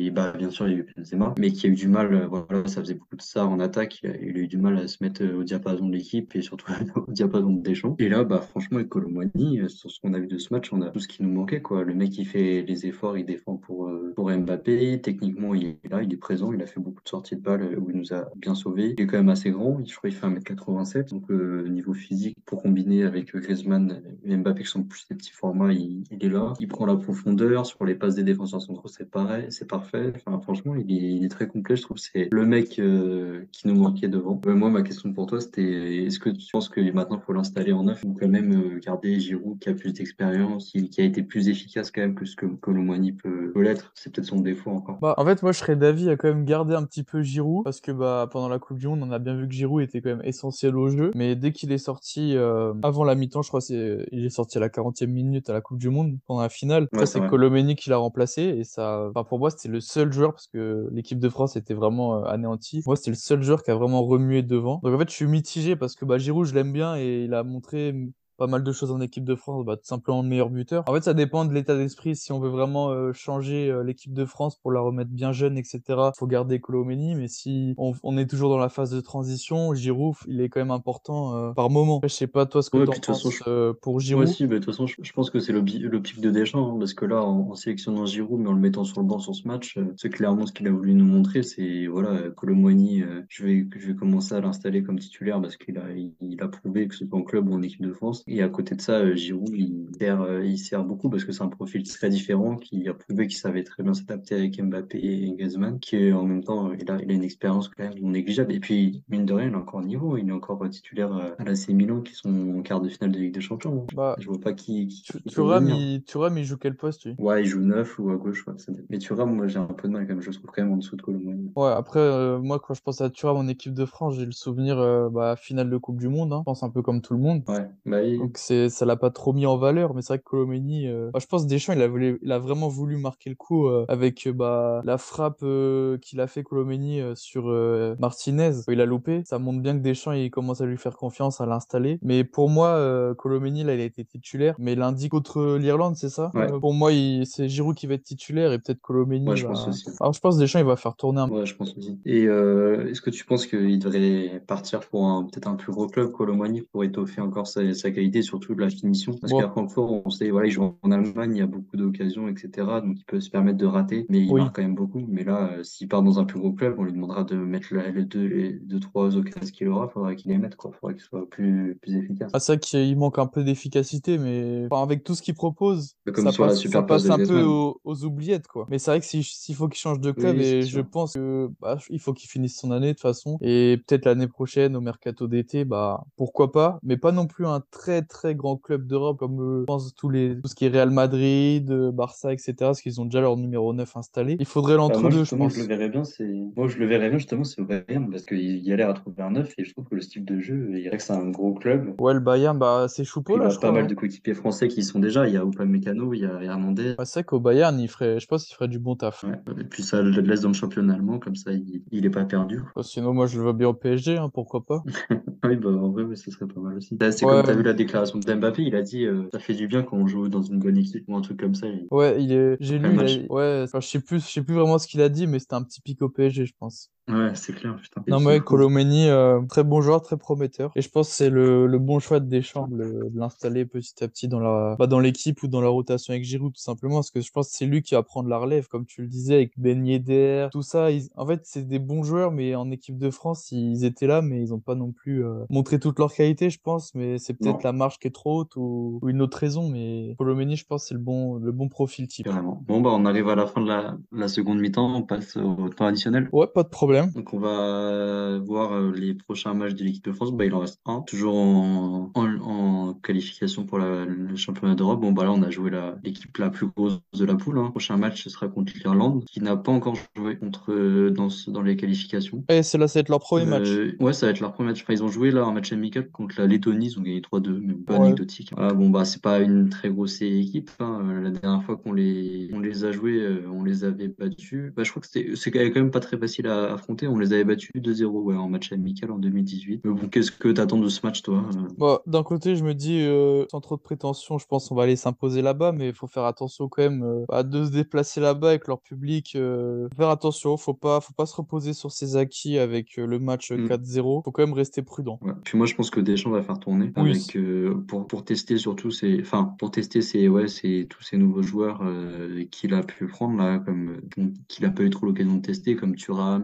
Speaker 2: Et bah, bien sûr, il y a eu Benzema, mais qui a eu du mal, euh, voilà, ça faisait beaucoup de ça en attaque. Il a eu du mal à se mettre euh, au diapason de l'équipe et surtout (laughs) au diapason de Deschamps. Et là, bah, franchement, avec Colomani, euh, sur ce qu'on a vu de ce match, on a tout ce qui nous manquait, quoi. Le mec, il fait les efforts, il défend pour, pour Mbappé. Techniquement, il est là, il est présent, il a fait beaucoup de sorties de balles où il nous a bien sauvés. Il est quand même assez grand, je crois qu'il fait 1m87. Donc, euh, niveau physique, pour combiner avec Griezmann et Mbappé qui sont plus des petits formats, il, il est là. Il prend la profondeur. Sur les passes des défenseurs centraux, c'est pareil, c'est parfait. Enfin, franchement, il est, il est très complet. Je trouve que c'est le mec euh, qui nous manquait devant. Euh, moi, ma question pour toi, c'était est-ce que tu penses que maintenant, il faut l'installer en neuf ou quand même euh, garder Giroud qui a plus d'expérience, qui, qui a été plus efficace quand même que ce que Colomani peut, peut l'être? C'est peut-être son défaut encore.
Speaker 1: Bah, en fait, moi, je serais d'avis à quand même garder un petit peu Giroud, parce que bah, pendant la Coupe du Monde, on a bien vu que Giroud était quand même essentiel au jeu. Mais dès qu'il est sorti euh, avant la mi-temps, je crois c'est il est sorti à la 40e minute à la Coupe du Monde pendant la finale.
Speaker 2: Ouais,
Speaker 1: ça,
Speaker 2: c'est.
Speaker 1: Colomeni qui l'a remplacé et ça, enfin, pour moi, c'était le seul joueur parce que l'équipe de France était vraiment euh, anéantie. Moi, c'est le seul joueur qui a vraiment remué devant. Donc en fait, je suis mitigé parce que bah, Giroud, je l'aime bien et il a montré pas mal de choses en équipe de France, bah, tout simplement de meilleur buteur. En fait, ça dépend de l'état d'esprit. Si on veut vraiment euh, changer euh, l'équipe de France pour la remettre bien jeune, etc., faut garder Colomeni. Mais si on, est toujours dans la phase de transition, Giroud, il est quand même important euh, par moment. Je sais pas toi ce que tu penses pour Giroud.
Speaker 2: Moi aussi, de toute façon, je, pense que c'est l'optique de Deschamps, hein, parce que là, en, sélectionnant Giroud, mais en le mettant sur le banc sur ce match, c'est clairement ce qu'il a voulu nous montrer, c'est voilà, Colomani, je vais je vais commencer à l'installer comme titulaire parce qu'il a il, a prouvé que ce soit en club ou en équipe de France. Et à côté de ça, euh, Giroud, il sert, euh, il sert beaucoup parce que c'est un profil très différent qui a prouvé qu'il savait très bien s'adapter avec Mbappé et Griezmann, qui en même temps, il a, il a une expérience quand même non négligeable. Et puis, mine de rien, il a encore niveau. Il est encore titulaire euh, à l'AC Milan qui sont en quart de finale de Ligue des Champions. Bah, je vois pas qui. qui
Speaker 1: Thuram, il, il joue quel poste lui?
Speaker 2: Ouais, il joue neuf ou à gauche. Ouais, mais Thuram, moi, j'ai un peu de mal quand même. Je le trouve quand même en dessous de Colombo.
Speaker 1: Ouais, après, moi, quand je pense à Thuram en équipe de France, j'ai le souvenir bah, finale de Coupe du Monde. Hein. Je pense un peu comme tout le monde.
Speaker 2: Ouais, bah,
Speaker 1: Donc, c'est ça l'a pas trop mis en valeur, mais c'est vrai que Colomeni, euh, bah, je pense Deschamps, il a, voulu, il a vraiment voulu marquer le coup euh, avec euh, bah, la frappe qu'il a fait Colomeni sur Martinez. Il a loupé. Ça montre bien que Deschamps, il commence à lui faire confiance, à l'installer. Mais pour moi, Colomeni, là, il a été titulaire. Mais lundi contre l'Irlande, c'est ça? Pour moi, c'est Giroud qui va être titulaire et peut-être Colomeni.
Speaker 2: je pense aussi.
Speaker 1: Alors, je pense Deschamps, il va faire tourner un
Speaker 2: Ouais, je pense aussi. Et est-ce que tu penses qu'il devrait partir pour peut-être un plus gros club, Colomani, pour étoffer encore sa, sa qualité, surtout de la finition. Parce qu'à Francfort, on sait, voilà, il joue en Allemagne, il y a beaucoup d'occasions, etc. Donc il peut se permettre de rater, mais il marque quand même beaucoup. Mais là, euh, s'il part dans un plus gros club, on lui demandera de mettre les deux, les deux, trois occasions qu'il aura, faudra qu'il les mette, quoi. Faudra qu'il soit plus, plus efficace.
Speaker 1: Ah, c'est vrai qu'il manque un peu d'efficacité, mais avec tout ce qu'il propose,
Speaker 2: comme
Speaker 1: ça passe, ça passe un peu aux, oubliettes, quoi. Mais c'est vrai que s'il faut qu'il change de club, et je pense que bah, il faut qu'il finisse son année de toute façon, et peut-être l'année prochaine au mercato d'été, bah pourquoi pas, mais pas non plus un très très grand club d'Europe comme euh, je pense tous les tout ce qui est Real Madrid, euh, Barça, etc. Parce qu'ils ont déjà leur numéro 9 installé. Il faudrait bah, l'entre-deux, je pense.
Speaker 2: Je le verrais bien, c'est moi je le verrais bien justement, c'est au Bayern parce qu'il y a l'air à trouver un 9 et je trouve que le style de jeu, il que c'est un gros club.
Speaker 1: Ouais, le Bayern, bah c'est Choupo là.
Speaker 2: Il y a pas mal de coéquipiers français qui y sont déjà. Il y a Upamecano, il y a Hernandez.
Speaker 1: Bah, c'est vrai qu'au Bayern, il ferait, je pense qu'il ferait du bon taf.
Speaker 2: Et puis ça le laisse dans le championnat allemand, comme ça il, il est pas perdu.
Speaker 1: Bah, sinon, moi je le vois bien au PSG, hein, pourquoi pas. (laughs)
Speaker 2: oui, bah en vrai, ce serait pas mal aussi. C'est comme tu as vu la déclaration de Mbappé, il a dit euh, ça fait du bien quand on joue dans une bonne équipe ou un truc comme ça.
Speaker 1: Ouais, il est. J'ai lu. Ouais, je sais plus, je sais plus vraiment ce qu'il a dit, mais c'était un petit pic au PSG, je pense.
Speaker 2: Ouais, c'est clair, putain.
Speaker 1: Non, mais Colomeni, euh, très bon joueur, très prometteur. Et je pense que c'est le, le bon choix de Deschamps de l'installer petit à petit dans la, bah, dans l'équipe ou dans la rotation avec Giroud, tout simplement. Parce que je pense que c'est lui qui va prendre la relève, comme tu le disais, avec Ben Yedder, tout ça. En fait, c'est des bons joueurs, mais en équipe de France, ils étaient là, mais ils n'ont pas non plus euh, montré toute leur qualité, je pense. Mais c'est peut-être la marche qui est trop haute ou, ou une autre raison. Mais Colomeni, je pense, c'est le bon, le bon profil type.
Speaker 2: Carrément. Bon, bah, on arrive à la fin de la, la seconde mi-temps. On passe au temps additionnel.
Speaker 1: Ouais, pas de problème.
Speaker 2: Donc on va voir euh, les prochains matchs de l'équipe de France. Bah, il en reste un, toujours en, en, qualification pour la, le championnat d'Europe. Bon, bah là, on a joué l'équipe la, plus grosse de la poule. Hein. Le prochain match, ce sera contre l'Irlande, qui n'a pas encore joué contre, euh, dans, dans les qualifications.
Speaker 1: Et c'est là, ça va être leur premier match.
Speaker 2: Euh, ouais, ça va être leur premier match. Enfin, ils ont joué là un match amical contre la Lettonie, ils ont gagné 3-2, mais pas anecdotique. bon, bah, c'est pas une très grosse équipe. Hein. La dernière fois qu'on les, on les a joués, on les avait battus. Bah, je crois que c'est quand même pas très facile à affronter. On les avait battus 2-0 ouais, en match amical en 2018. Mais bon, qu'est-ce que tu attends de ce match, toi
Speaker 1: bah, D'un côté, je me dis, euh, sans trop de prétention, je pense qu'on va aller s'imposer là-bas, mais il faut faire attention quand même euh, à de se déplacer là-bas avec leur public. Euh, faire attention, faut pas, faut pas se reposer sur ses acquis avec le match 4-0. Mm. Faut quand même rester prudent.
Speaker 2: Puis moi, je pense que Deschamps va faire tourner avec, pour, pour tester surtout enfin, pour tester ouais, tous ces nouveaux joueurs qu'il a pu prendre là, comme qu'il a pas eu trop l'occasion de tester, comme Thuram,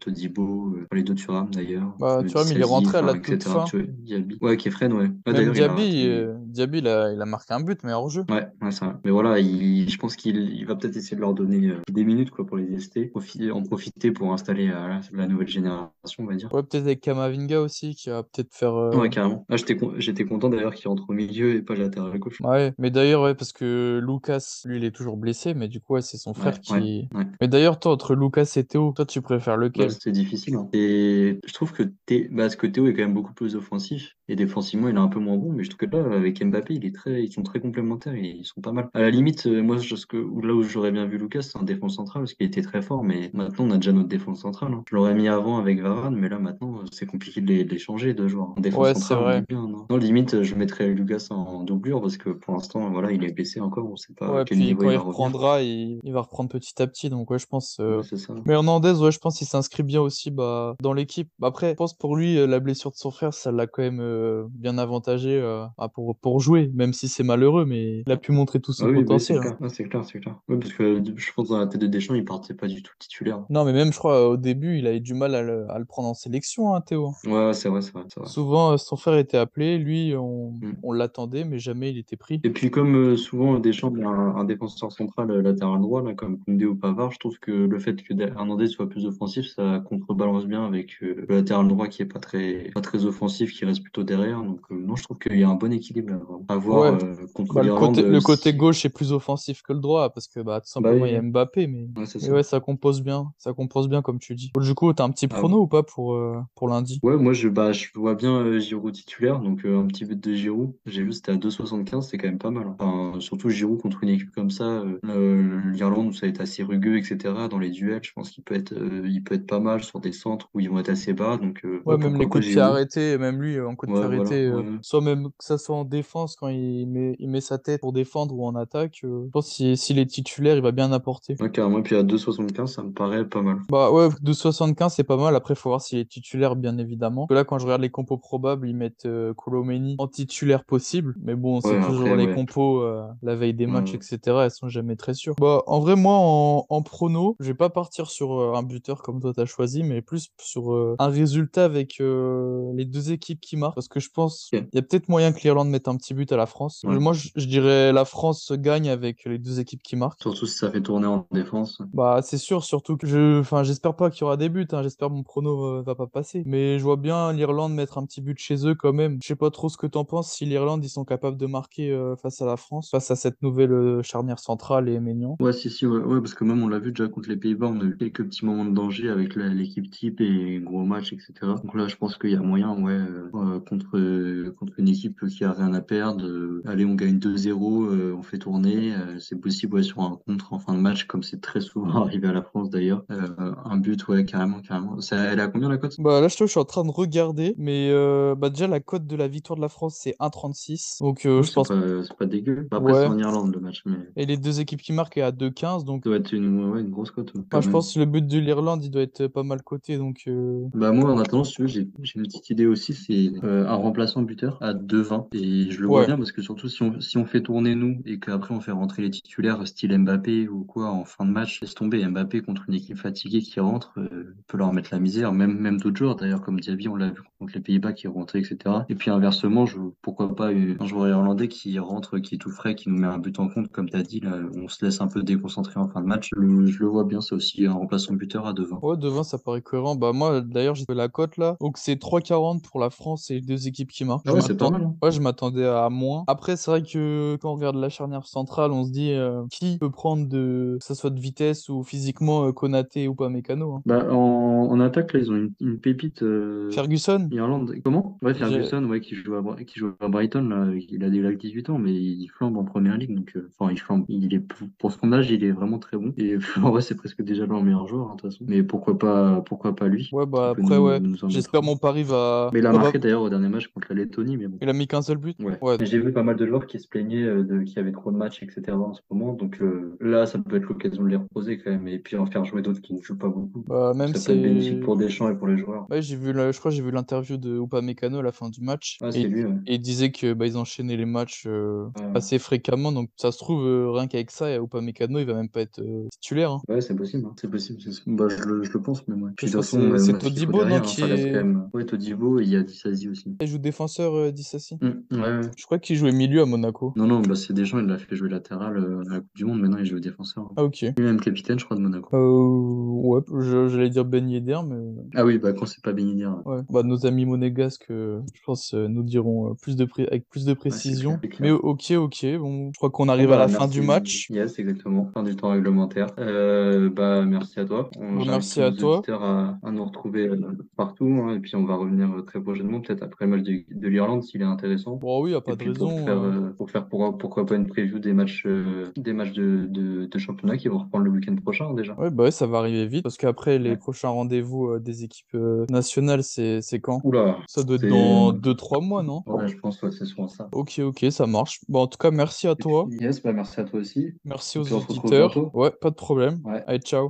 Speaker 2: Todibo, les deux Thuram d'ailleurs.
Speaker 1: Bah, Thuram, il est rentré à la toute fin.
Speaker 2: Diaby. Ouais, Kefren, ouais.
Speaker 1: Même Diaby, il a, euh, Diaby il, a, il a marqué un but, mais hors jeu.
Speaker 2: Ouais, ouais ça. Mais voilà, il, je pense qu'il il va peut-être essayer de leur donner euh, des minutes quoi, pour les tester, en profiter pour installer euh, la nouvelle génération, on va dire.
Speaker 1: Ouais, peut-être avec Kamavinga aussi, qui va peut-être faire.
Speaker 2: Ouais, carrément. Ah, J'étais content d'ailleurs qu'il rentre au milieu et pas latéral gauche.
Speaker 1: Ouais, mais d'ailleurs, ouais, parce que Lucas, lui, il est toujours blessé, mais du coup, ouais, c'est son frère qui. Mais d'ailleurs, toi, entre Lucas et Théo, toi, tu préfères
Speaker 2: C'est difficile. Hein. Et je trouve que, bah, que Théo est quand même beaucoup plus offensif. Et défensivement, il est un peu moins bon. Mais je trouve que là, avec Mbappé, il est très, ils sont très complémentaires et ils sont pas mal. À la limite, euh, moi, je, que, là où j'aurais bien vu Lucas, c'est un défense central parce qu'il était très fort. Mais maintenant, on a déjà notre défense centrale. hein. Je l'aurais mis avant avec Varane, mais là, maintenant, euh, c'est compliqué de les, de les changer, deux joueurs. En défense
Speaker 1: Ouais, c'est
Speaker 2: centrale,
Speaker 1: vrai.
Speaker 2: bien. Non, Non, limite, je mettrais Lucas en doublure parce que pour l'instant, voilà, il est blessé encore. On sait pas
Speaker 1: Ouais,
Speaker 2: quel
Speaker 1: puis
Speaker 2: niveau
Speaker 1: quand
Speaker 2: il va
Speaker 1: reprendra, il, il va reprendre petit à petit. Donc, ouais, je pense. euh,
Speaker 2: Ouais, ça.
Speaker 1: Mais Hernandez, ouais, je pense qu'il s'inscrit bien aussi bah, dans l'équipe. Après, je pense pour lui, euh, la blessure de son frère, ça l'a quand même euh, bien avantagé euh, bah, pour, pour jouer, même si c'est malheureux, mais il a pu montrer tout
Speaker 2: Ah
Speaker 1: son
Speaker 2: oui, c'est
Speaker 1: potentiel. hein.
Speaker 2: clair. Ah, c'est clair, c'est clair. Ouais, parce que je pense dans la tête de Deschamps, il partait pas du tout titulaire.
Speaker 1: Non, mais même, je crois, au début, il avait du mal à le, à le prendre en sélection, hein, Théo.
Speaker 2: Ouais, c'est vrai, c'est vrai, vrai.
Speaker 1: Souvent, euh, son frère était appelé, lui, on,
Speaker 2: Mm.
Speaker 1: on l'attendait, mais jamais il était pris.
Speaker 2: Et puis comme euh, souvent Deschamps a un, un défenseur central euh, latéral droit, là, comme Koundé ou Pavard, je trouve que le fait que Hernandez soit plus offensif, ça contrebalance bien avec euh, le latéral droit qui est pas très, pas très offensif, qui reste plutôt derrière. Donc euh, non, je trouve qu'il y a un bon équilibre à voir
Speaker 1: Ouais,
Speaker 2: euh, contre
Speaker 1: bah, le côté,
Speaker 2: euh,
Speaker 1: le côté
Speaker 2: si-
Speaker 1: gauche est plus offensif que le droit, parce que bah, tout
Speaker 2: Bah
Speaker 1: simplement,
Speaker 2: oui,
Speaker 1: il y a. Mbappé, mais,
Speaker 2: Ouais, ça.
Speaker 1: ouais, ça compose bien. Ça compose bien, comme tu dis. Du coup, t'as un petit
Speaker 2: Ah,
Speaker 1: prono ou pas pour, euh, pour lundi?
Speaker 2: Ouais, moi je, bah, je vois bien euh, Giroud titulaire, donc euh, un petit but de Giroud. J'ai vu c'était à 2,75, c'est quand même pas mal. hein. Enfin, surtout Giroud contre une équipe comme ça, euh, euh, l'Irlande où ça va être assez rugueux, etc. Dans les duels, je pense qu'il peut être, euh, il peut être pas mal sur des centres où ils vont être assez bas. Donc euh,
Speaker 1: Ouais, même les coups de pied arrêtés, même lui, euh, en coup de
Speaker 2: Ouais, voilà.
Speaker 1: euh,
Speaker 2: ouais.
Speaker 1: soit même que ça soit en défense quand il met, il met sa tête pour défendre ou en attaque, euh, je pense que si- s'il est titulaire, il va bien apporter.
Speaker 2: Ouais, carrément. Puis à 2,75, ça me paraît pas mal.
Speaker 1: Bah ouais, de 75, c'est pas mal. Après, faut voir s'il est titulaire, bien évidemment. Parce que là, quand je regarde les compos probables, ils mettent euh, Colomeni en titulaire possible. Mais bon, c'est
Speaker 2: Ouais,
Speaker 1: toujours
Speaker 2: après,
Speaker 1: les
Speaker 2: ouais.
Speaker 1: compos euh, la veille des matchs, etc. Elles sont jamais très sûres. Bah, en vrai, moi, en, en prono, je vais pas partir sur euh, un buteur comme toi t'as choisi, mais plus sur un résultat avec euh, les deux équipes qui marquent. Parce que je pense
Speaker 2: Ok.
Speaker 1: il y a peut-être moyen que l'Irlande mette un petit but à la France.
Speaker 2: Ouais.
Speaker 1: Moi, je, je dirais la France gagne avec les deux équipes qui marquent.
Speaker 2: Surtout si ça fait tourner en défense.
Speaker 1: Bah, c'est sûr, surtout que je, enfin, j'espère pas qu'il y aura des buts, hein, j'espère mon prono euh, va pas passer. Mais je vois bien l'Irlande mettre un petit but chez eux quand même. Je sais pas trop ce que t'en penses, si l'Irlande, ils sont capables de marquer euh, face à la France, face à cette nouvelle euh, charnière centrale et Maignan.
Speaker 2: Ouais, si, si, ouais, ouais, parce que même on l'a vu déjà contre les Pays-Bas, on a eu quelques petits moments de danger avec l'équipe type et gros match, etc. Donc là, je pense qu'il y a moyen, ouais, euh, contre, euh, contre une équipe qui a rien à perdre. euh, allez, on gagne 2-0, euh, on fait tourner. c'est possible, ouais, sur un contre en fin de match, comme c'est très souvent (laughs) arrivé à la France d'ailleurs. Un but, ouais, carrément, carrément. Ça, elle est à combien la cote?
Speaker 1: Bah là, je, je suis en train de regarder, mais bah déjà, la cote de la victoire de la France, c'est 1,36. Donc, euh, je pense,
Speaker 2: pas, c'est pas dégueu. Après, c'est en Irlande le match, mais
Speaker 1: Et les deux équipes qui marquent est à 2,15. Donc,
Speaker 2: ça doit être une, ouais, une grosse cote,
Speaker 1: je pense que le but de l'Irlande, il doit être pas mal coté. Donc, euh,
Speaker 2: Bah moi en attendant si tu veux j'ai j'ai une petite idée aussi c'est euh, un remplaçant buteur à 2,20 et je le vois
Speaker 1: ouais.
Speaker 2: bien parce que surtout si on si on fait tourner nous et qu'après on fait rentrer les titulaires style Mbappé ou quoi en fin de match laisse tomber Mbappé contre une équipe fatiguée qui rentre euh, peut leur mettre la misère même même d'autres joueurs d'ailleurs comme Diaby on l'a vu contre les Pays-Bas qui est rentré etc et puis inversement je pourquoi pas un joueur irlandais qui rentre qui est tout frais qui nous met un but en compte comme tu as dit là on se laisse un peu déconcentrer en fin de match Le- je le vois bien c'est aussi un remplaçant buteur à 2,20
Speaker 1: Ouais, devant, ça paraît cohérent. Bah, moi, d'ailleurs, j'ai fait la cote là. Donc, c'est 3,40 pour la France et deux équipes qui marquent.
Speaker 2: ah
Speaker 1: Je
Speaker 2: ouais c'est pas
Speaker 1: m'attends.
Speaker 2: mal hein.
Speaker 1: Ouais, je m'attendais à moins. Après, c'est vrai que quand on regarde la charnière centrale, on se dit euh, qui peut prendre de, que ça soit de vitesse ou physiquement, euh, Konaté ou pas Mécano. hein.
Speaker 2: Bah, en, en attaque, là, ils ont une, une pépite euh,
Speaker 1: Ferguson,
Speaker 2: Irlande. Comment? Ouais, Ferguson, ouais, qui joue à, qui joue à Brighton, là. Il a, que 18 ans, mais il flambe en première ligue. Donc, euh, enfin, il flambe. Il est, pour son âge, il est vraiment très bon. Et (laughs) en vrai, c'est presque déjà leur meilleur joueur, hein, de toute façon. Mais pourquoi pas, pourquoi pas lui?
Speaker 1: ouais, bah après,
Speaker 2: nous,
Speaker 1: ouais. J'espère mon pari va.
Speaker 2: Mais il a (laughs) marqué d'ailleurs au dernier match contre la Lettonie, mais bon.
Speaker 1: Il a mis qu'un seul but.
Speaker 2: Ouais.
Speaker 1: Ouais.
Speaker 2: Mais J'ai vu pas mal de joueurs qui se plaignaient euh, de, qu'il y avait trop de matchs, etc. en ce moment. Donc euh, là, ça peut être l'occasion de les reposer quand même. Et puis en faire jouer d'autres qui ne jouent pas beaucoup.
Speaker 1: Bah, même
Speaker 2: Ça peut être bénéfique pour Deschamps et pour les joueurs.
Speaker 1: Ouais, j'ai vu, la- je crois que j'ai vu l'interview de Upamecano à la fin du match.
Speaker 2: Ah,
Speaker 1: Et,
Speaker 2: lui, ouais.
Speaker 1: et il disait que bah, ils enchaînaient les matchs euh,
Speaker 2: Ouais.
Speaker 1: assez fréquemment. Donc ça se trouve, euh, rien qu'avec ça, Upamecano, il va même pas être euh, titulaire. hein.
Speaker 2: Ouais, c'est possible, hein. C'est possible. c'est- Bah, je le, je le pense. Puis de toute
Speaker 1: que
Speaker 2: façon,
Speaker 1: c'est Todibo, non, qui est...
Speaker 2: même. Ouais, Todibo et il y a Dissasi aussi.
Speaker 1: Il joue défenseur euh, Dissassi?
Speaker 2: Mm, ouais, ouais.
Speaker 1: Je crois qu'il jouait milieu à Monaco.
Speaker 2: Non, non, bah, c'est Deschamps, il l'a fait jouer latéral euh, à la Coupe du Monde. Maintenant, il joue défenseur.
Speaker 1: Ah, ok.
Speaker 2: Lui-même capitaine, je crois, de Monaco.
Speaker 1: Euh, ouais, j'allais dire Ben Yedder, mais
Speaker 2: Ah oui, bah, quand c'est pas Ben Yedder. Ouais.
Speaker 1: Bah, nos amis monégasques, euh, je pense, euh, nous diront euh, plus de pré- avec plus de précision.
Speaker 2: clair,
Speaker 1: Mais ok, ok. Bon, je crois qu'on
Speaker 2: Bon,
Speaker 1: arrive à la
Speaker 2: bah,
Speaker 1: fin du match.
Speaker 2: Yes, exactement. Fin du temps réglementaire. Euh, bah, merci à toi. On, j'invite
Speaker 1: merci à toi.
Speaker 2: à, à nous retrouver partout. hein, et puis, on va revenir très prochainement, peut-être après le match de, de l'Irlande, s'il est intéressant.
Speaker 1: Bon, oui, y a
Speaker 2: Et
Speaker 1: pas de
Speaker 2: pour
Speaker 1: raison.
Speaker 2: faire,
Speaker 1: euh,
Speaker 2: pour faire pour- pourquoi pas une preview des matchs, euh, des matchs de, de, de championnat qui vont reprendre le week-end prochain, déjà.
Speaker 1: Ouais, bah ouais, ça va arriver vite parce qu'après les
Speaker 2: Ouais.
Speaker 1: prochains rendez-vous euh, des équipes nationales, c'est c'est quand?
Speaker 2: Oula,
Speaker 1: Ça doit être dans 2-3 mois, non?
Speaker 2: Ouais, je pense que c'est souvent ça.
Speaker 1: Ok, ok, ça marche. Bon, en tout cas, merci à
Speaker 2: Et
Speaker 1: toi.
Speaker 2: puis, yes, bah, merci à toi aussi.
Speaker 1: Merci aux auditeurs. Ouais, pas de problème.
Speaker 2: Ouais.
Speaker 1: Allez, ciao.